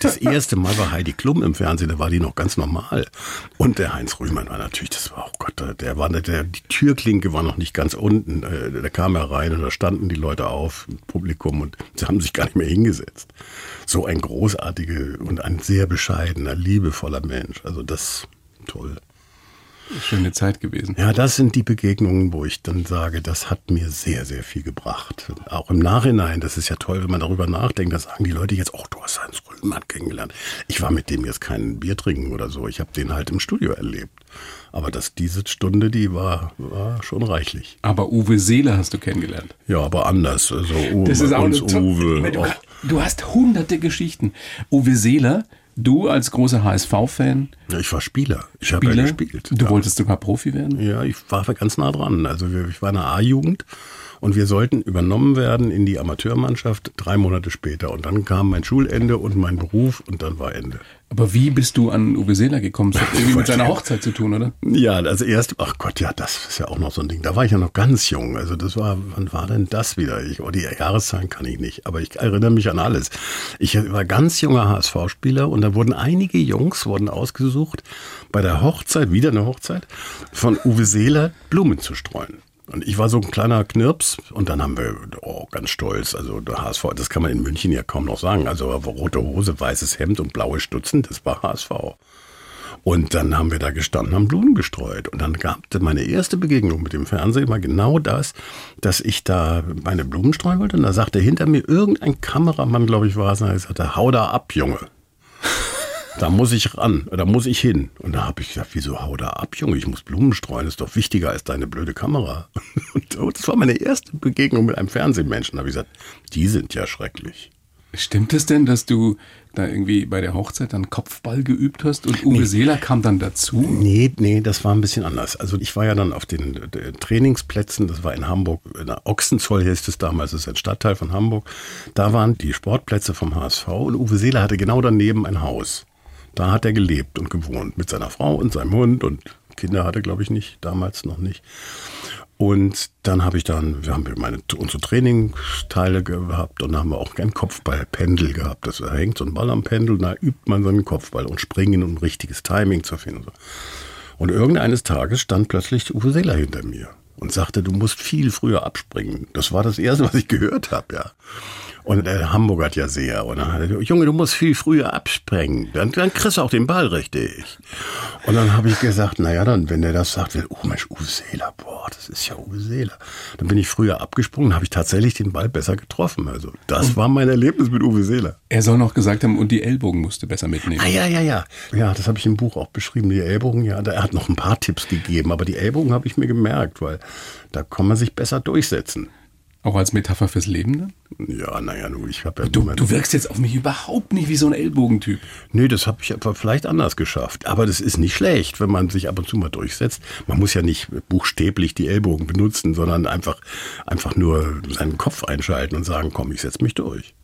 Das erste Mal war Heidi Klum im Fernsehen, da war die noch ganz normal. Und der Heinz Rühmann war natürlich, das war, oh Gott, der war, der, die Türklinke war noch nicht ganz unten. äh, Da kam er rein und da standen die Leute auf, im Publikum, und sie haben sich gar nicht mehr hingesetzt. So ein großartiger und ein sehr bescheidener, liebevoller Mensch. Also das, toll. Schöne Zeit gewesen. Ja, das sind die Begegnungen, wo ich dann sage, das hat mir sehr, sehr viel gebracht. Auch im Nachhinein, das ist ja toll, wenn man darüber nachdenkt, da sagen die Leute jetzt, oh, du hast Heinz Rühmann kennengelernt. Ich war mit dem jetzt kein Bier trinken oder so, ich habe den halt im Studio erlebt. Aber das, diese Stunde, die war, war schon reichlich. Aber Uwe Seeler hast du kennengelernt. Ja, aber anders. Also Uwe, Das ist auch uns Uwe. Du, du hast hunderte Geschichten. Uwe Seeler, du als großer HSV-Fan, Ja, ich war Spieler. Ich habe ja gespielt. du ja. wolltest sogar Profi werden. Ja, ich war ganz nah dran. Also ich war in der A-Jugend Und wir sollten übernommen werden in die Amateurmannschaft drei Monate später. Und dann kam mein Schulende und mein Beruf und dann war Ende. Aber wie bist du an Uwe Seeler gekommen? Das hat irgendwie mit seiner Hochzeit zu tun, oder? Ja, also erst, ach Gott, ja, das ist ja auch noch so ein Ding. Da war ich ja noch ganz jung. Also das war, wann war denn das wieder? Ich, oh, die Jahreszahlen kann ich nicht, aber ich erinnere mich an alles. Ich war ganz junger HSV-Spieler und da wurden einige Jungs wurden ausgesucht, bei der Hochzeit, wieder eine Hochzeit, von Uwe Seeler Blumen zu streuen. Und ich war so ein kleiner Knirps und dann haben wir, oh, ganz stolz, also der HSV, das kann man in München ja kaum noch sagen. Also rote Hose, weißes Hemd und blaue Stutzen, das war HSV. Und dann haben wir da gestanden, haben Blumen gestreut. Und dann gab es meine erste Begegnung mit dem Fernsehen mal genau das, dass ich da meine Blumen streuen wollte. Und da sagte hinter mir irgendein Kameramann, glaube ich, war es, und er sagte, hau da ab, Junge. Da muss ich ran, da muss ich hin. Und da habe ich gesagt, wieso hau da ab, Junge? Ich muss Blumen streuen, ist doch wichtiger als deine blöde Kamera. Und das war meine erste Begegnung mit einem Fernsehmenschen. Da habe ich gesagt, die sind ja schrecklich. Stimmt es denn, dass du da irgendwie bei der Hochzeit dann Kopfball geübt hast und Uwe nee. Seeler kam dann dazu? Nee, nee, das war ein bisschen anders. Also ich war ja dann auf den, den Trainingsplätzen, das war in Hamburg, in Ochsenzoll hieß es damals, das ist ein Stadtteil von Hamburg. Da waren die Sportplätze vom HSV und Uwe Seeler hatte genau daneben ein Haus. Da hat er gelebt und gewohnt mit seiner Frau und seinem Hund und Kinder hatte, glaube ich, nicht, damals noch nicht. Und dann habe ich dann, wir haben meine, unsere Trainingsteile gehabt und haben wir auch ein Kopfballpendel gehabt. Das hängt so ein Ball am Pendel, da übt man so einen Kopfball und springen, um richtiges Timing zu finden. Und irgendeines Tages stand plötzlich Uwe Seeler hinter mir und sagte, du musst viel früher abspringen. Das war das Erste, was ich gehört habe, ja. Und der Hamburger hat ja sehr. Und dann hat er, Junge, du musst viel früher absprengen. Dann, dann kriegst du auch den Ball richtig. Und dann habe ich gesagt, naja, dann, wenn der das sagt, oh Mensch, Uwe Seeler, boah, das ist ja Uwe Seeler. Dann bin ich früher abgesprungen, habe ich tatsächlich den Ball besser getroffen. Also das war mein Erlebnis mit Uwe Seeler. Er soll noch gesagt haben, und die Ellbogen musste besser mitnehmen. Ah, ja, ja, ja. Ja, das habe ich im Buch auch beschrieben. Die Ellbogen, ja, er hat noch ein paar Tipps gegeben, aber die Ellbogen habe ich mir gemerkt, weil da kann man sich besser durchsetzen. Auch als Metapher fürs Leben dann? Ja, naja, du, ich habe ja. Du, du wirkst jetzt auf mich überhaupt nicht wie so ein Ellbogentyp. Nee, das habe ich vielleicht anders geschafft. Aber das ist nicht schlecht, wenn man sich ab und zu mal durchsetzt. Man muss ja nicht buchstäblich die Ellbogen benutzen, sondern einfach, einfach nur seinen Kopf einschalten und sagen, komm, ich setze mich durch.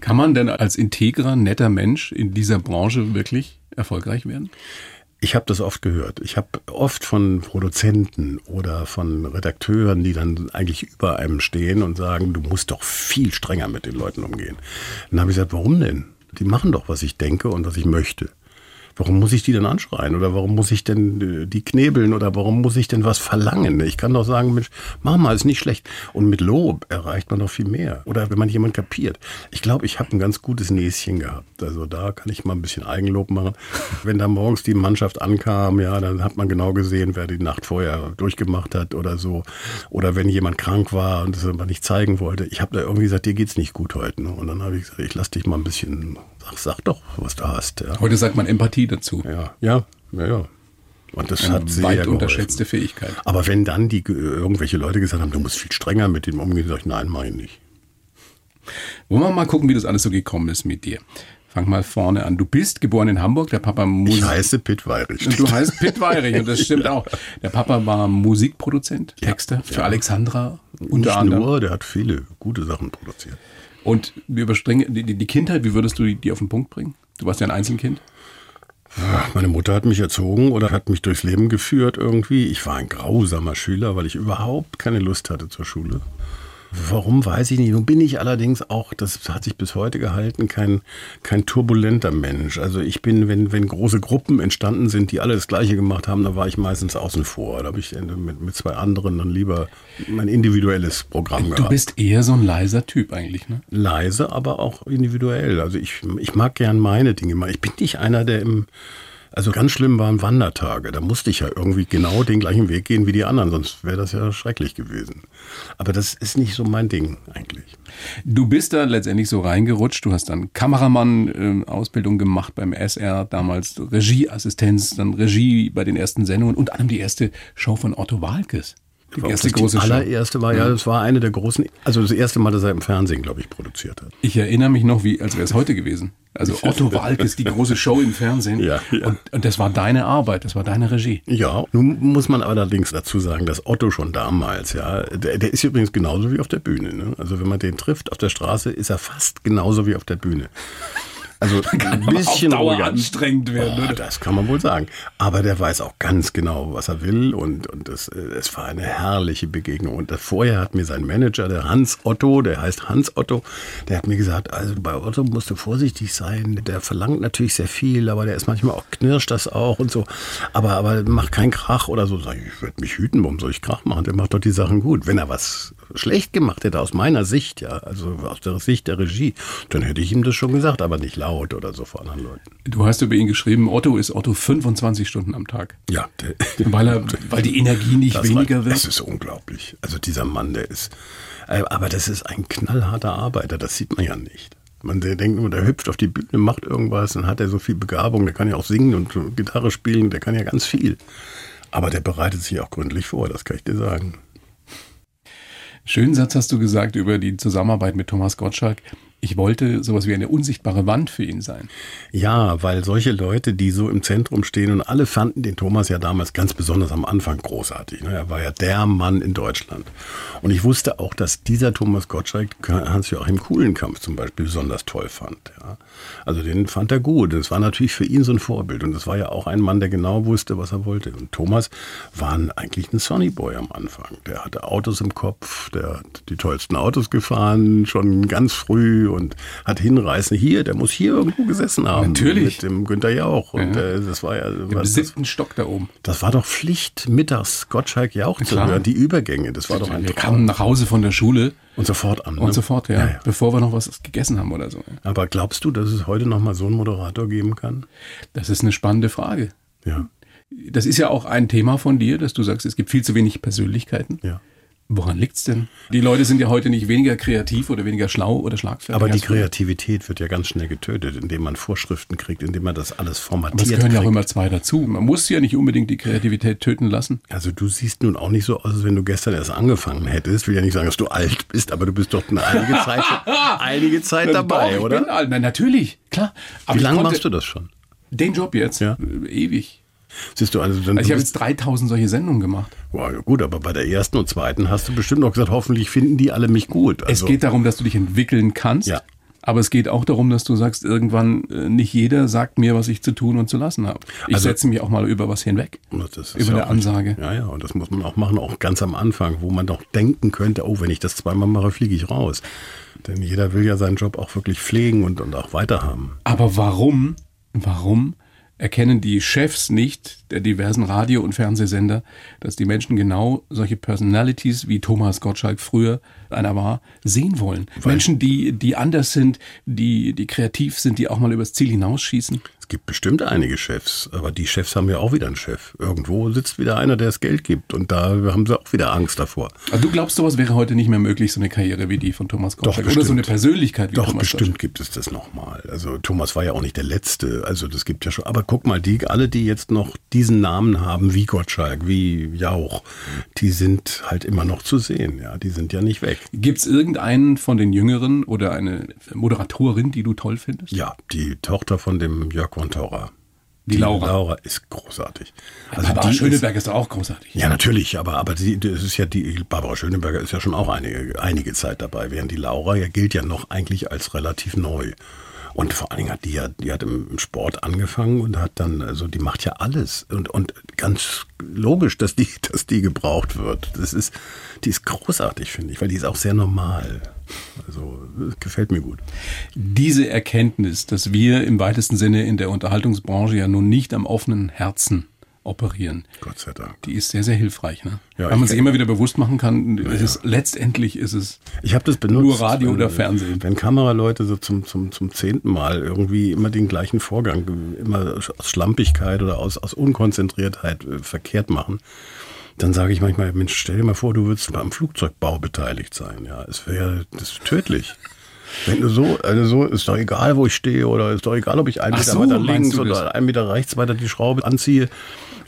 Kann man denn als integrer, netter Mensch in dieser Branche wirklich erfolgreich werden? Ich habe das oft gehört. Ich habe oft von Produzenten oder von Redakteuren, die dann eigentlich über einem stehen und sagen, du musst doch viel strenger mit den Leuten umgehen. Dann habe ich gesagt, warum denn? Die machen doch, was ich denke und was ich möchte warum muss ich die denn anschreien oder warum muss ich denn äh, die knebeln oder warum muss ich denn was verlangen? Ich kann doch sagen, Mensch, mach mal, ist nicht schlecht. Und mit Lob erreicht man doch viel mehr. Oder wenn man jemand kapiert. Ich glaube, ich habe ein ganz gutes Näschen gehabt. Also da kann ich mal ein bisschen Eigenlob machen. Wenn da morgens die Mannschaft ankam, ja, dann hat man genau gesehen, wer die Nacht vorher durchgemacht hat oder so. Oder wenn jemand krank war und das aber nicht zeigen wollte. Ich habe da irgendwie gesagt, dir geht's nicht gut heute. Ne? Und dann habe ich gesagt, ich lass dich mal ein bisschen Ach, sag doch, was du hast. Ja. Heute sagt man Empathie dazu. Ja, ja, ja, ja. Und das Eine hat sehr weit geholfen. unterschätzte Fähigkeit. Aber wenn dann die irgendwelche Leute gesagt haben, du musst viel strenger mit dem umgehen, sag ich, nein, mach ich nicht. Wollen wir mal gucken, wie das alles so gekommen ist mit dir. Fang mal vorne an. Du bist geboren in Hamburg, der Papa Musik. Ich heiße Pitt Weirich. Und du heißt Pitt Weirich und das stimmt auch. Der Papa war Musikproduzent, Texter ja, für ja. Alexandra unter Nicht anderem. Nur, der hat viele gute Sachen produziert. Und wir überspringen die, die Kindheit, wie würdest du die, die auf den Punkt bringen? Du warst ja ein Einzelkind. Meine Mutter hat mich erzogen oder hat mich durchs Leben geführt irgendwie. Ich war ein grausamer Schüler, weil ich überhaupt keine Lust hatte zur Schule. Warum weiß ich nicht. Nun bin ich allerdings auch, das hat sich bis heute gehalten, kein, kein turbulenter Mensch. Also ich bin, wenn, wenn große Gruppen entstanden sind, die alle das Gleiche gemacht haben, da war ich meistens außen vor. Da habe ich mit, mit zwei anderen dann lieber mein individuelles Programm du gehabt. Du bist eher so ein leiser Typ eigentlich, ne? Leise, aber auch individuell. Also ich, ich mag gern meine Dinge. Ich bin nicht einer, der im also ganz schlimm waren Wandertage. Da musste ich ja irgendwie genau den gleichen Weg gehen wie die anderen, sonst wäre das ja schrecklich gewesen. Aber das ist nicht so mein Ding eigentlich. Du bist da letztendlich so reingerutscht. Du hast dann Kameramann-Ausbildung äh, gemacht beim SR, damals Regieassistenz, dann Regie bei den ersten Sendungen und anderem die erste Show von Otto Walkes. Die War erste das große die allererste war, ja, das war eine der großen, also das erste Mal, dass er im Fernsehen, glaube ich, produziert hat. Ich erinnere mich noch, wie als wäre es heute gewesen. Also Otto Walkes, die große Show im Fernsehen. Ja, ja. Und, und das war deine Arbeit, das war deine Regie. Ja, nun muss man allerdings dazu sagen, dass Otto schon damals, ja, der, der ist übrigens genauso wie auf der Bühne. Ne? Also wenn man den trifft auf der Straße, ist er fast genauso wie auf der Bühne. Also ein bisschen ruhiger. anstrengend werden. Oh, oder? das kann man wohl sagen. Aber der weiß auch ganz genau, was er will und, und das, äh, es war eine herrliche Begegnung. Und vorher hat mir sein Manager, der Hans Otto, der heißt Hans Otto, der hat mir gesagt, also bei Otto musst du vorsichtig sein. Der verlangt natürlich sehr viel, aber der ist manchmal auch knirscht das auch und so. Aber, aber mach keinen Krach oder so. Sag ich, ich werde mich hüten, warum soll ich Krach machen? Der macht doch die Sachen gut. Wenn er was schlecht gemacht hätte aus meiner Sicht, ja, also aus der Sicht der Regie, dann hätte ich ihm das schon gesagt, aber nicht laut oder so vor anderen Leuten. Du hast über ihn geschrieben, Otto ist Otto 25 Stunden am Tag. Ja, der, Weil, er, weil die Energie nicht Das weniger war, wird. Das ist unglaublich. Also dieser Mann, der ist. äh, Aber das ist ein knallharter Arbeiter, das sieht man ja nicht. Man der denkt immer, der hüpft auf die Bühne, macht irgendwas, dann hat er so viel Begabung, der kann ja auch singen und Gitarre spielen, der kann ja ganz viel. Aber der bereitet sich auch gründlich vor, das kann ich dir sagen. Schönen Satz hast du gesagt über die Zusammenarbeit mit Thomas Gottschalk. Ich wollte sowas wie eine unsichtbare Wand für ihn sein. Ja, weil solche Leute, die so im Zentrum stehen und alle fanden den Thomas ja damals ganz besonders am Anfang großartig. ne? Er war ja der Mann in Deutschland. Und ich wusste auch, dass dieser Thomas Gottschalk Hans-Joachim Kuhlenkampf zum Beispiel besonders toll fand. Ja. Also den fand er gut. Das war natürlich für ihn so ein Vorbild. Und das war ja auch ein Mann, der genau wusste, was er wollte. Und Thomas war eigentlich ein Sonny Boy am Anfang. Der hatte Autos im Kopf, der hat die tollsten Autos gefahren, schon ganz früh und hat hinreißen. Hier, der muss hier irgendwo gesessen haben. Natürlich. Mit dem Günther Jauch. Und Ja. äh, das war ja, Im was, das, siebten Stock da oben. das war doch Pflicht, mittags Gottschalk Jauch zu hören. Die Übergänge, das war doch ein Wir Traum. kamen nach Hause von der Schule Und sofort an. Ne? und sofort, ja, Ja, ja. bevor wir noch was gegessen haben oder so. Aber glaubst du, dass es heute noch mal so einen Moderator geben kann? Das ist eine spannende Frage. Ja, Das ist ja auch ein Thema von dir, dass du sagst, es gibt viel zu wenig Persönlichkeiten. ja. Woran liegt's denn? Die Leute sind ja heute nicht weniger kreativ oder weniger schlau oder schlagfertig. Aber die. Kreativität wird ja ganz schnell getötet, indem man Vorschriften kriegt, indem man das alles Aber es formatiert gehören ja auch immer zwei dazu. Man muss ja nicht unbedingt die Kreativität töten lassen. Also du siehst nun auch nicht so aus, als wenn du gestern erst angefangen hättest. Ich will ja nicht sagen, dass du alt bist, aber du bist doch eine einige Zeit, einige Zeit dabei, Doch, ich oder? Bin alt. Nein, natürlich, klar. Aber Wie lange machst du das schon? Den Job jetzt? Ja. Ewig. Siehst du, also, dann, Also ich habe jetzt 3000 solche Sendungen gemacht. wow, ja gut, aber bei der ersten und zweiten hast du bestimmt noch gesagt, hoffentlich finden die alle mich gut. Also, es geht darum, dass du dich entwickeln kannst. Ja. Aber es geht auch darum, dass du sagst, irgendwann äh, nicht jeder sagt mir, was ich zu tun und zu lassen habe. Ich Also- setze mich auch mal über was hinweg. Das ist Über auch richtig. Ansage. Ja, ja, und das muss man auch machen, auch ganz am Anfang, wo man doch denken könnte, oh, wenn ich das zweimal mache, fliege ich raus. Denn jeder will ja seinen Job auch wirklich pflegen und, und auch weiterhaben. Aber warum, warum erkennen die Chefs nicht der diversen Radio- und Fernsehsender, dass die Menschen genau solche Personalities wie Thomas Gottschalk früher einer war, sehen wollen? Menschen, die, die anders sind, die, die kreativ sind, die auch mal übers Ziel hinausschießen. Es gibt bestimmt einige Chefs, aber die Chefs haben ja auch wieder einen Chef. Irgendwo sitzt wieder einer, der das Geld gibt und da haben sie auch wieder Angst davor. Also du glaubst, sowas wäre heute nicht mehr möglich, so eine Karriere wie die von Thomas Gottschalk? Oder so eine Persönlichkeit wie Doch, Thomas bestimmt gibt es das nochmal. Also Thomas war ja auch nicht der Letzte. Also das gibt ja schon. Aber guck mal, die alle, die jetzt noch diesen Namen haben, wie Gottschalk, wie Jauch, die sind halt immer noch zu sehen. Ja, die sind ja nicht weg. Gibt es irgendeinen von den Jüngeren oder eine Moderatorin, die du toll findest? Ja, die Tochter von dem Jörg von Taurer. Die Laura. Laura ist großartig. Also Barbara die Schöneberg ist, doch auch großartig. Ist, ja, natürlich, aber, aber die, das ist ja die, Barbara Schöneberger ist ja schon auch einige, einige Zeit dabei, während die Laura ja gilt ja noch eigentlich als relativ neu. Und vor allen Dingen hat die ja, die hat im Sport angefangen und hat dann, also die macht ja alles. Und, und ganz logisch, dass die, dass die gebraucht wird. Das ist, die ist großartig, finde ich, weil die ist auch sehr normal. Also, gefällt mir gut. Diese Erkenntnis, dass wir im weitesten Sinne in der Unterhaltungsbranche ja nun nicht am offenen Herzen operieren, Gott sei Dank. die ist sehr, sehr hilfreich. Ne? Ja, Weil man ich- sich immer wieder bewusst machen kann, es ist, letztendlich ist es Ich habe das benutzt. Nur Radio wenn, oder Fernsehen. Wenn Kameraleute so zum, zum, zum zehnten Mal irgendwie immer den gleichen Vorgang, immer aus Schlampigkeit oder aus, aus Unkonzentriertheit äh, verkehrt machen, dann sage ich manchmal, Mensch, stell dir mal vor, du würdest beim Flugzeugbau beteiligt sein. Ja, es wäre das tödlich. Wenn du so, also so, ist doch egal, wo ich stehe oder ist doch egal, ob ich einen Ach Meter so, weiter links oder einen Meter rechts weiter die Schraube anziehe.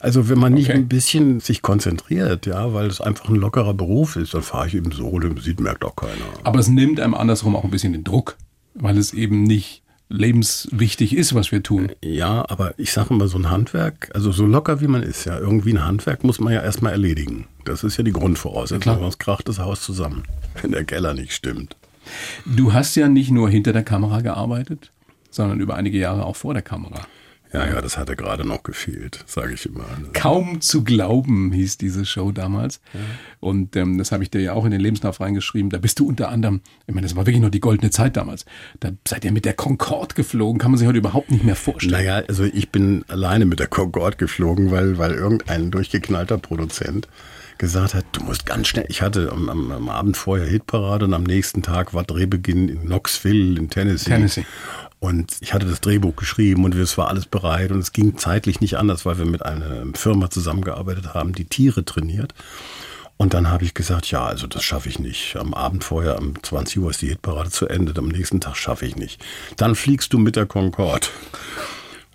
Also wenn man nicht Okay. ein bisschen sich konzentriert, ja, weil es einfach ein lockerer Beruf ist, dann fahre ich eben so, dann sieht, merkt auch keiner. Aber es nimmt einem andersrum auch ein bisschen den Druck, weil es eben nicht lebenswichtig ist, was wir tun. Ja, aber ich sage mal, so ein Handwerk, also so locker wie man ist, ja, irgendwie ein Handwerk muss man ja erstmal erledigen. Das ist ja die Grundvoraussetzung, sonst kracht das Haus zusammen, wenn der Keller nicht stimmt. Du hast ja nicht nur hinter der Kamera gearbeitet, sondern über einige Jahre auch vor der Kamera. Ja, ja, das hatte gerade noch gefehlt, sage ich immer. Kaum zu glauben hieß diese Show damals. Und ähm, das habe ich dir ja auch in den Lebenslauf reingeschrieben. Da bist du unter anderem, ich meine, das war wirklich noch die goldene Zeit damals. Da seid ihr mit der Concorde geflogen, kann man sich heute überhaupt nicht mehr vorstellen. Naja, also ich bin alleine mit der Concorde geflogen, weil, weil irgendein durchgeknallter Produzent gesagt hat, du musst ganz schnell. Ich hatte am, am, am Abend vorher Hitparade und am nächsten Tag war Drehbeginn in Knoxville in Tennessee. Tennessee. Und ich hatte das Drehbuch geschrieben und es war alles bereit und es ging zeitlich nicht anders, weil wir mit einer Firma zusammengearbeitet haben, die Tiere trainiert. Und dann habe ich gesagt, ja, also das schaffe ich nicht. Am Abend vorher, um 20 Uhr ist die Hitparade zu Ende, am nächsten Tag schaffe ich nicht. Dann fliegst du mit der Concorde.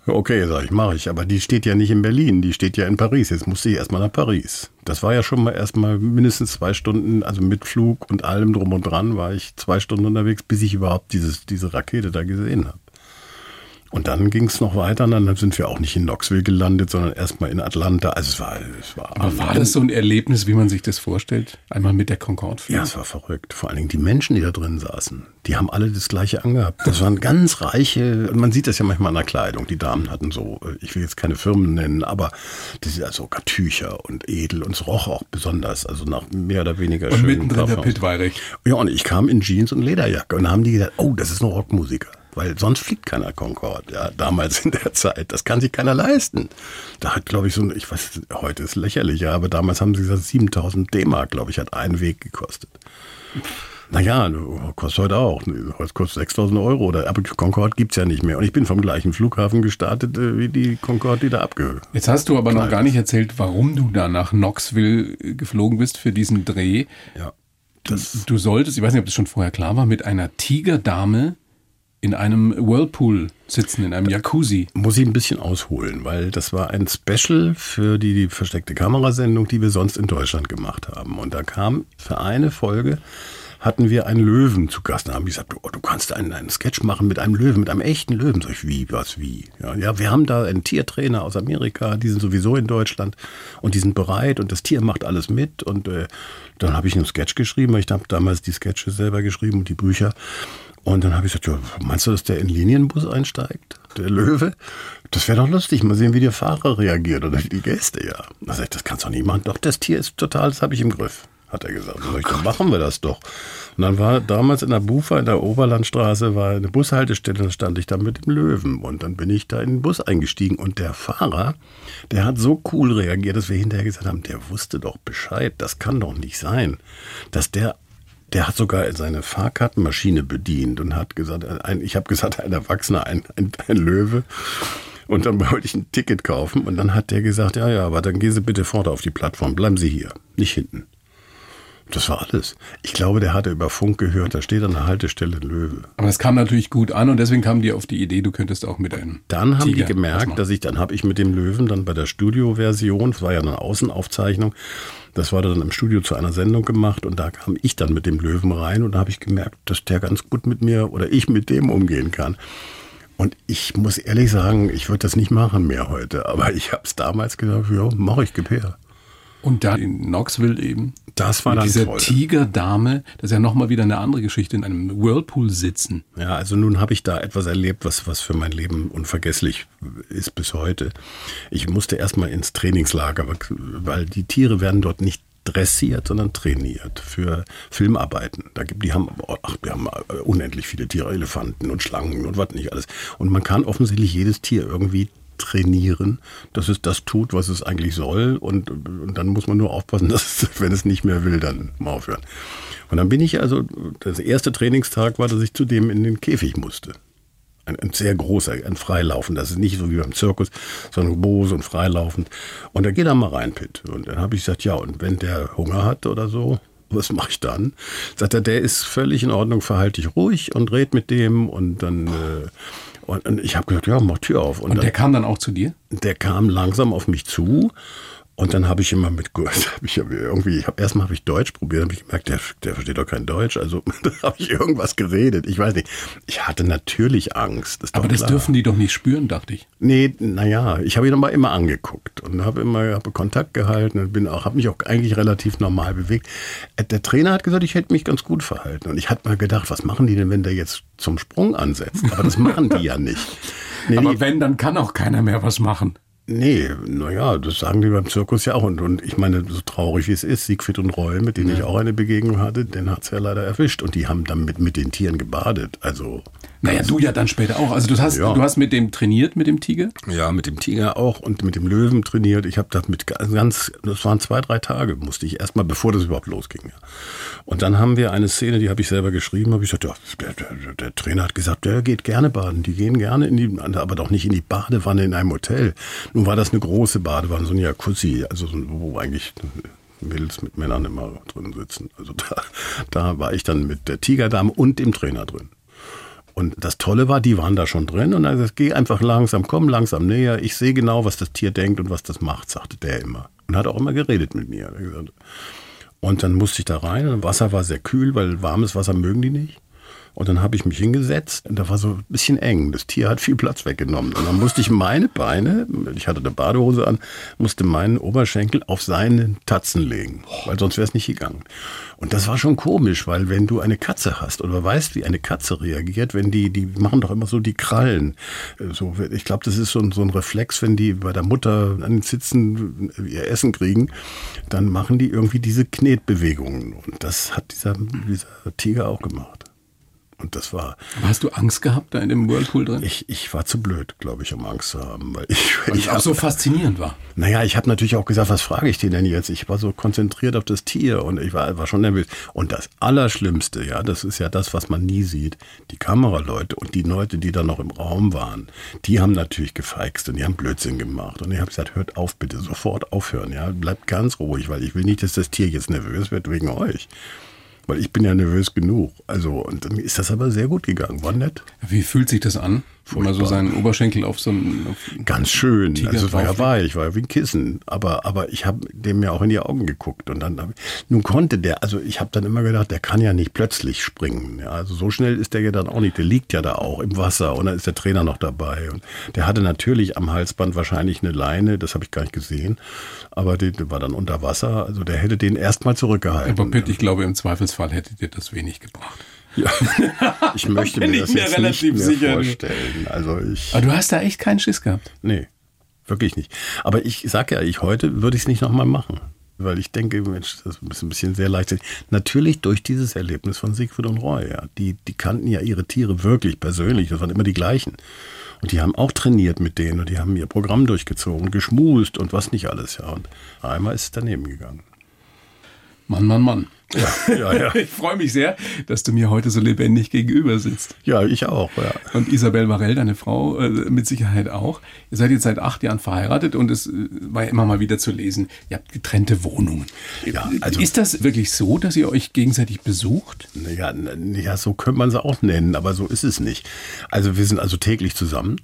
Okay, sag ich, mache ich. Aber die steht ja nicht in Berlin, die steht ja in Paris. Jetzt musste ich erstmal nach Paris. Das war ja schon mal erstmal mindestens zwei Stunden, also mit Flug und allem drum und dran, war ich zwei Stunden unterwegs, bis ich überhaupt dieses, diese Rakete da gesehen habe. Und dann ging es noch weiter, und dann sind wir auch nicht in Knoxville gelandet, sondern erstmal in Atlanta. Also es war, es war, Aber war das so ein Erlebnis, wie man sich das vorstellt? Einmal mit der Concorde fliegen? Ja, es war verrückt. Vor allen Dingen die Menschen, die da drin saßen, die haben alle das gleiche angehabt. Das waren ganz reiche, und man sieht das ja manchmal an der Kleidung. Die Damen hatten so, ich will jetzt keine Firmen nennen, aber das sind also sogar Tücher und edel und es roch auch besonders, also nach mehr oder weniger Und schönen mittendrin der Parfums. Pitt Weirich. Ja, und ich kam in Jeans und Lederjacke und haben die gesagt, oh, das ist ein Rockmusiker. Weil sonst fliegt keiner Concorde, ja, damals in der Zeit. Das kann sich keiner leisten. Da hat, glaube ich, so ein, ich weiß, heute ist lächerlich, ja, aber damals haben sie gesagt, 7000 D-Mark, glaube ich, hat ein Weg gekostet. Naja, kostet heute auch. Heute kostet 6000 Euro. Oder, aber Concorde gibt's ja nicht mehr. Und ich bin vom gleichen Flughafen gestartet, äh, wie die Concorde, die da abgehört. Jetzt hast du aber noch gar nicht erzählt, warum du da nach Knoxville äh, geflogen bist für diesen Dreh. Ja. Du solltest, ich weiß nicht, ob das schon vorher klar war, mit einer Tigerdame in einem Whirlpool sitzen, in einem Jacuzzi. muss ich ein bisschen ausholen, weil das war ein Special für die, die versteckte Kamerasendung, die wir sonst in Deutschland gemacht haben. Und da kam für eine Folge hatten wir einen Löwen zu Gast. Da haben die gesagt, oh, du kannst einen, einen Sketch machen mit einem Löwen, mit einem echten Löwen. Sag ich, wie, was, wie? Ja, ja, wir haben da einen Tiertrainer aus Amerika, die sind sowieso in Deutschland und die sind bereit und das Tier macht alles mit. Und äh, dann habe ich einen Sketch geschrieben. Ich habe damals die Sketche selber geschrieben und die Bücher. Und dann habe ich gesagt, ja, meinst du, dass der in Linienbus einsteigt? Der Löwe? Das wäre doch lustig, mal sehen, wie der Fahrer reagiert oder wie die Gäste, ja. Da sag ich, das kannst du doch nicht machen. Doch, das Tier ist total, das habe ich im Griff, hat er gesagt. Da sag ich, dann machen wir das doch. Und dann war damals in der Bufa, in der Oberlandstraße, war eine Bushaltestelle, da stand ich da mit dem Löwen. Und dann bin ich da in den Bus eingestiegen. Und der Fahrer, der hat so cool reagiert, dass wir hinterher gesagt haben, der wusste doch Bescheid. Das kann doch nicht sein, dass der der hat sogar seine Fahrkartenmaschine bedient und hat gesagt, ein, ich habe gesagt, ein Erwachsener, ein, ein, ein Löwe. Und dann wollte ich ein Ticket kaufen und dann hat der gesagt, ja, ja, aber dann gehen Sie bitte vorne auf die Plattform, bleiben Sie hier, nicht hinten. Das war alles. Ich glaube, der hatte über Funk gehört, da steht an der Haltestelle ein Löwe. Aber es kam natürlich gut an und deswegen kam die auf die Idee, du könntest auch mit einem Dann haben Tiger die gemerkt, dass ich, dann habe ich mit dem Löwen dann bei der Studioversion, das war ja eine Außenaufzeichnung, das war dann im Studio zu einer Sendung gemacht und da kam ich dann mit dem Löwen rein und da habe ich gemerkt, dass der ganz gut mit mir oder ich mit dem umgehen kann. Und ich muss ehrlich sagen, ich würde das nicht machen mehr heute, aber ich habe es damals gedacht, ja, mache ich, gib her. Und da in Knoxville eben. Das war dann dieser toll. Tigerdame, das ist ja nochmal wieder eine andere Geschichte, in einem Whirlpool sitzen. Ja, also nun habe ich da etwas erlebt, was, was für mein Leben unvergesslich ist bis heute. Ich musste erstmal ins Trainingslager, weil die Tiere werden dort nicht dressiert, sondern trainiert für Filmarbeiten. Da gibt, die haben, ach, die haben unendlich viele Tiere, Elefanten und Schlangen und was nicht alles. Und man kann offensichtlich jedes Tier irgendwie trainieren, dass es das tut, was es eigentlich soll. Und, und dann muss man nur aufpassen, dass es, wenn es nicht mehr will, dann mal aufhören. Und dann bin ich also, das erste Trainingstag war, dass ich zu dem in den Käfig musste. Ein, ein sehr großer, ein Freilaufend. Das ist nicht so wie beim Zirkus, sondern groß und freilaufend. Und da geht er mal rein, Pitt. Und dann habe ich gesagt, ja, und wenn der Hunger hat oder so, was mache ich dann? Sagt er, der ist völlig in Ordnung, verhalte dich ruhig und red mit dem und dann... Äh, und, und ich habe gesagt, ja, mach Tür auf. Und, und der dann, kam dann auch zu dir? Der kam langsam auf mich zu und dann habe ich immer mit, hab ich irgendwie, ich hab, erstmal habe ich Deutsch probiert, habe ich gemerkt, der, der versteht doch kein Deutsch. Also da habe ich irgendwas geredet. Ich weiß nicht. Ich hatte natürlich Angst. Das Aber das klar. dürfen die doch nicht spüren, dachte ich. Nee, naja, ich habe ihn aber immer angeguckt und habe immer hab Kontakt gehalten und bin auch, habe mich auch eigentlich relativ normal bewegt. Äh, der Trainer hat gesagt, ich hätte mich ganz gut verhalten. Und ich hatte mal gedacht, was machen die denn, wenn der jetzt zum Sprung ansetzt? Aber das machen die ja nicht. Nee, aber wenn, dann kann auch keiner mehr was machen. Nee, naja, das sagen die beim Zirkus ja auch. Und, und ich meine, so traurig wie es ist, Siegfried und Roy, mit denen ja. ich auch eine Begegnung hatte, den hat's ja leider erwischt. Und die haben dann mit, mit den Tieren gebadet. Also. Naja, du ja dann später auch. Also du hast, ja. du hast mit dem trainiert, mit dem Tiger? Ja, mit dem Tiger auch und mit dem Löwen trainiert. Ich habe das mit ganz, das waren zwei, drei Tage, musste ich erstmal, bevor das überhaupt losging. Und dann haben wir eine Szene, die habe ich selber geschrieben, habe ich gesagt, ja, der, der, der, Trainer hat gesagt, der geht gerne baden. Die gehen gerne in die, aber doch nicht in die Badewanne in einem Hotel. Nun war das eine große Badewanne, so ein Jacuzzi, also wo eigentlich Mädels mit Männern immer drin sitzen. Also da, da war ich dann mit der Tigerdame und dem Trainer drin. Und das Tolle war, die waren da schon drin und dann gesagt, geh einfach langsam, komm langsam näher. Ich sehe genau, was das Tier denkt und was das macht, sagte der immer. Und hat auch immer geredet mit mir. Und dann musste ich da rein. Und Wasser war sehr kühl, weil warmes Wasser mögen die nicht. Und dann habe ich mich hingesetzt und da war so ein bisschen eng. Das Tier hat viel Platz weggenommen. Und dann musste ich meine Beine, ich hatte eine Badehose an, musste meinen Oberschenkel auf seine Tatzen legen, weil sonst wäre es nicht gegangen. Und das war schon komisch, weil wenn du eine Katze hast oder weißt, wie eine Katze reagiert, wenn die, die machen doch immer so die Krallen. So, ich glaube, das ist so ein, so ein Reflex, wenn die bei der Mutter an den Sitzen ihr Essen kriegen, dann machen die irgendwie diese Knetbewegungen. Und das hat dieser, dieser Tiger auch gemacht. Und das war. Aber hast du Angst gehabt da in dem Whirlpool drin? Ich, ich war zu blöd, glaube ich, um Angst zu haben. Weil ich, weil ich auch so faszinierend war. Naja, ich habe natürlich auch gesagt, was frage ich den denn jetzt? Ich war so konzentriert auf das Tier und ich war, war schon nervös. Und das Allerschlimmste, ja, das ist ja das, was man nie sieht. Die Kameraleute und die Leute, die da noch im Raum waren, die haben natürlich gefeixt und die haben Blödsinn gemacht. Und ich habe gesagt, hört auf, bitte, sofort aufhören, ja. Bleibt ganz ruhig, weil ich will nicht, dass das Tier jetzt nervös wird wegen euch weil ich bin ja nervös genug. Also, und dann ist das aber sehr gut gegangen. War nett. Wie fühlt sich das an? Furchtbar. Mal so seinen Oberschenkel auf so einen. Ganz schön. Tiger also, war ja weich, war ja wie ein Kissen. Aber, aber ich habe dem ja auch in die Augen geguckt. Und dann, nun konnte der, also ich habe dann immer gedacht, der kann ja nicht plötzlich springen. Ja, also so schnell ist der ja dann auch nicht. Der liegt ja da auch im Wasser. Und dann ist der Trainer noch dabei. Und der hatte natürlich am Halsband wahrscheinlich eine Leine. Das habe ich gar nicht gesehen. Aber der, der war dann unter Wasser. Also der hätte den erstmal zurückgehalten. Aber Pitt, ich glaube, im Zweifelsfall hätte dir das wenig gebracht. Ja. Ich möchte mir das jetzt nicht mehr sicher. vorstellen. Also ich. Aber du hast da echt keinen Schiss gehabt. Nee, wirklich nicht. Aber ich sag ja, ich heute würde ich es nicht nochmal machen. Weil ich denke, Mensch, das ist ein bisschen sehr leicht. Natürlich durch dieses Erlebnis von Siegfried und Roy. Ja. Die, die kannten ja ihre Tiere wirklich persönlich. Das waren immer die gleichen. Und die haben auch trainiert mit denen und die haben ihr Programm durchgezogen, geschmust und was nicht alles. Ja. Und einmal ist es daneben gegangen. Mann, Mann, Mann. Ja, ja, ja. ich freue mich sehr, dass du mir heute so lebendig gegenüber sitzt. Ja, ich auch. Ja. Und Isabel Marell, deine Frau, äh, mit Sicherheit auch. Ihr seid jetzt seit acht Jahren verheiratet und es äh, war ja immer mal wieder zu lesen, ihr habt getrennte Wohnungen. Ja, also, Ist das wirklich so, dass ihr euch gegenseitig besucht? Ja, ja, so könnte man es auch nennen, aber so ist es nicht. Also wir sind also täglich zusammen.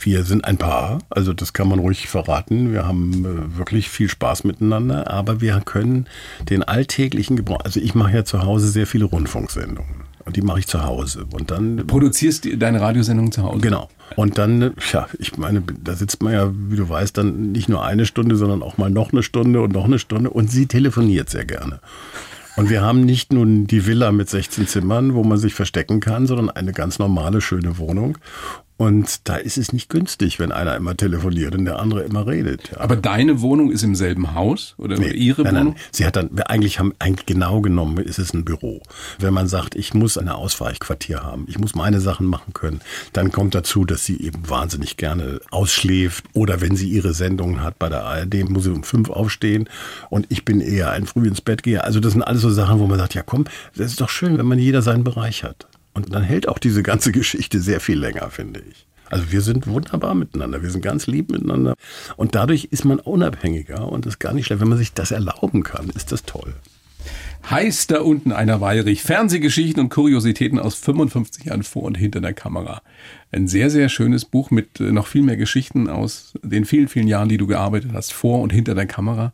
Wir sind ein Paar, also das kann man ruhig verraten. Wir haben äh, wirklich viel Spaß miteinander, aber wir können den alltäglichen Gebrauch also ich mache ja zu Hause sehr viele Rundfunksendungen. Und die mache ich zu Hause. Und dann. Du produzierst deine Radiosendung zu Hause? Genau. Und dann, ja, ich meine, da sitzt man ja, wie du weißt, dann nicht nur eine Stunde, sondern auch mal noch eine Stunde und noch eine Stunde. Und sie telefoniert sehr gerne. Und wir haben nicht nur die Villa mit 16 Zimmern, wo man sich verstecken kann, sondern eine ganz normale, schöne Wohnung. Und da ist es nicht günstig, wenn einer immer telefoniert und der andere immer redet. Ja. Aber deine Wohnung ist im selben Haus oder nee, ihre nein, Wohnung? Nein. Sie hat dann eigentlich haben eigentlich genau genommen ist es ein Büro. Wenn man sagt, ich muss eine Ausweichquartier haben, ich muss meine Sachen machen können, dann kommt dazu, dass sie eben wahnsinnig gerne ausschläft oder wenn sie ihre Sendungen hat bei der ARD, muss sie um fünf aufstehen und ich bin eher ein früh ins Bett gehe. Also das sind alles so Sachen, wo man sagt, ja komm, das ist doch schön, wenn man jeder seinen Bereich hat. Und dann hält auch diese ganze Geschichte sehr viel länger, finde ich. Also wir sind wunderbar miteinander, wir sind ganz lieb miteinander. Und dadurch ist man unabhängiger und das ist gar nicht schlecht. Wenn man sich das erlauben kann, ist das toll. Heißt da unten einer Weirich. Fernsehgeschichten und Kuriositäten aus 55 Jahren vor und hinter der Kamera. Ein sehr, sehr schönes Buch mit äh, noch viel mehr Geschichten aus den vielen, vielen Jahren, die du gearbeitet hast, vor und hinter der Kamera.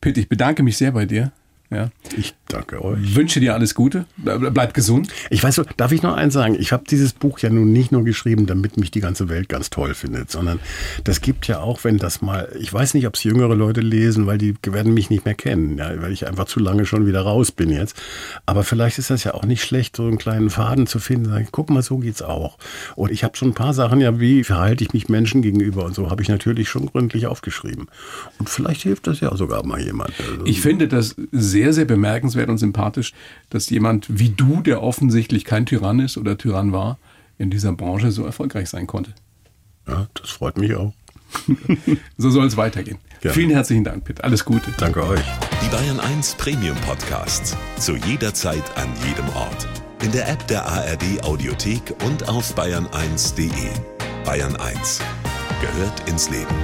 Pitt, ich bedanke mich sehr bei dir. Ja. Ich danke euch. Wünsche dir alles Gute. Bleib gesund. Ich weiß so, darf ich noch eins sagen? Ich habe dieses Buch ja nun nicht nur geschrieben, damit mich die ganze Welt ganz toll findet, sondern das gibt ja auch, wenn das mal, ich weiß nicht, ob es jüngere Leute lesen, weil die werden mich nicht mehr kennen, ja, weil ich einfach zu lange schon wieder raus bin jetzt. Aber vielleicht ist das ja auch nicht schlecht, so einen kleinen Faden zu finden, sagen, guck mal, so geht's auch. Und ich habe so ein paar Sachen ja, wie verhalte ich mich Menschen gegenüber und so habe ich natürlich schon gründlich aufgeschrieben. Und vielleicht hilft das ja sogar mal jemand. Also, ich finde das sehr, sehr bemerkenswert und sympathisch, dass jemand wie du, der offensichtlich kein Tyrann ist oder Tyrann war, in dieser Branche so erfolgreich sein konnte. Ja, das freut mich auch. so soll es weitergehen. Gerne. Vielen herzlichen Dank, Pitt. Alles Gute. Danke euch. Die Bayern 1 Premium Podcasts. Zu jeder Zeit, an jedem Ort. In der App der ARD Audiothek und auf bayern1.de. Bayern 1 gehört ins Leben.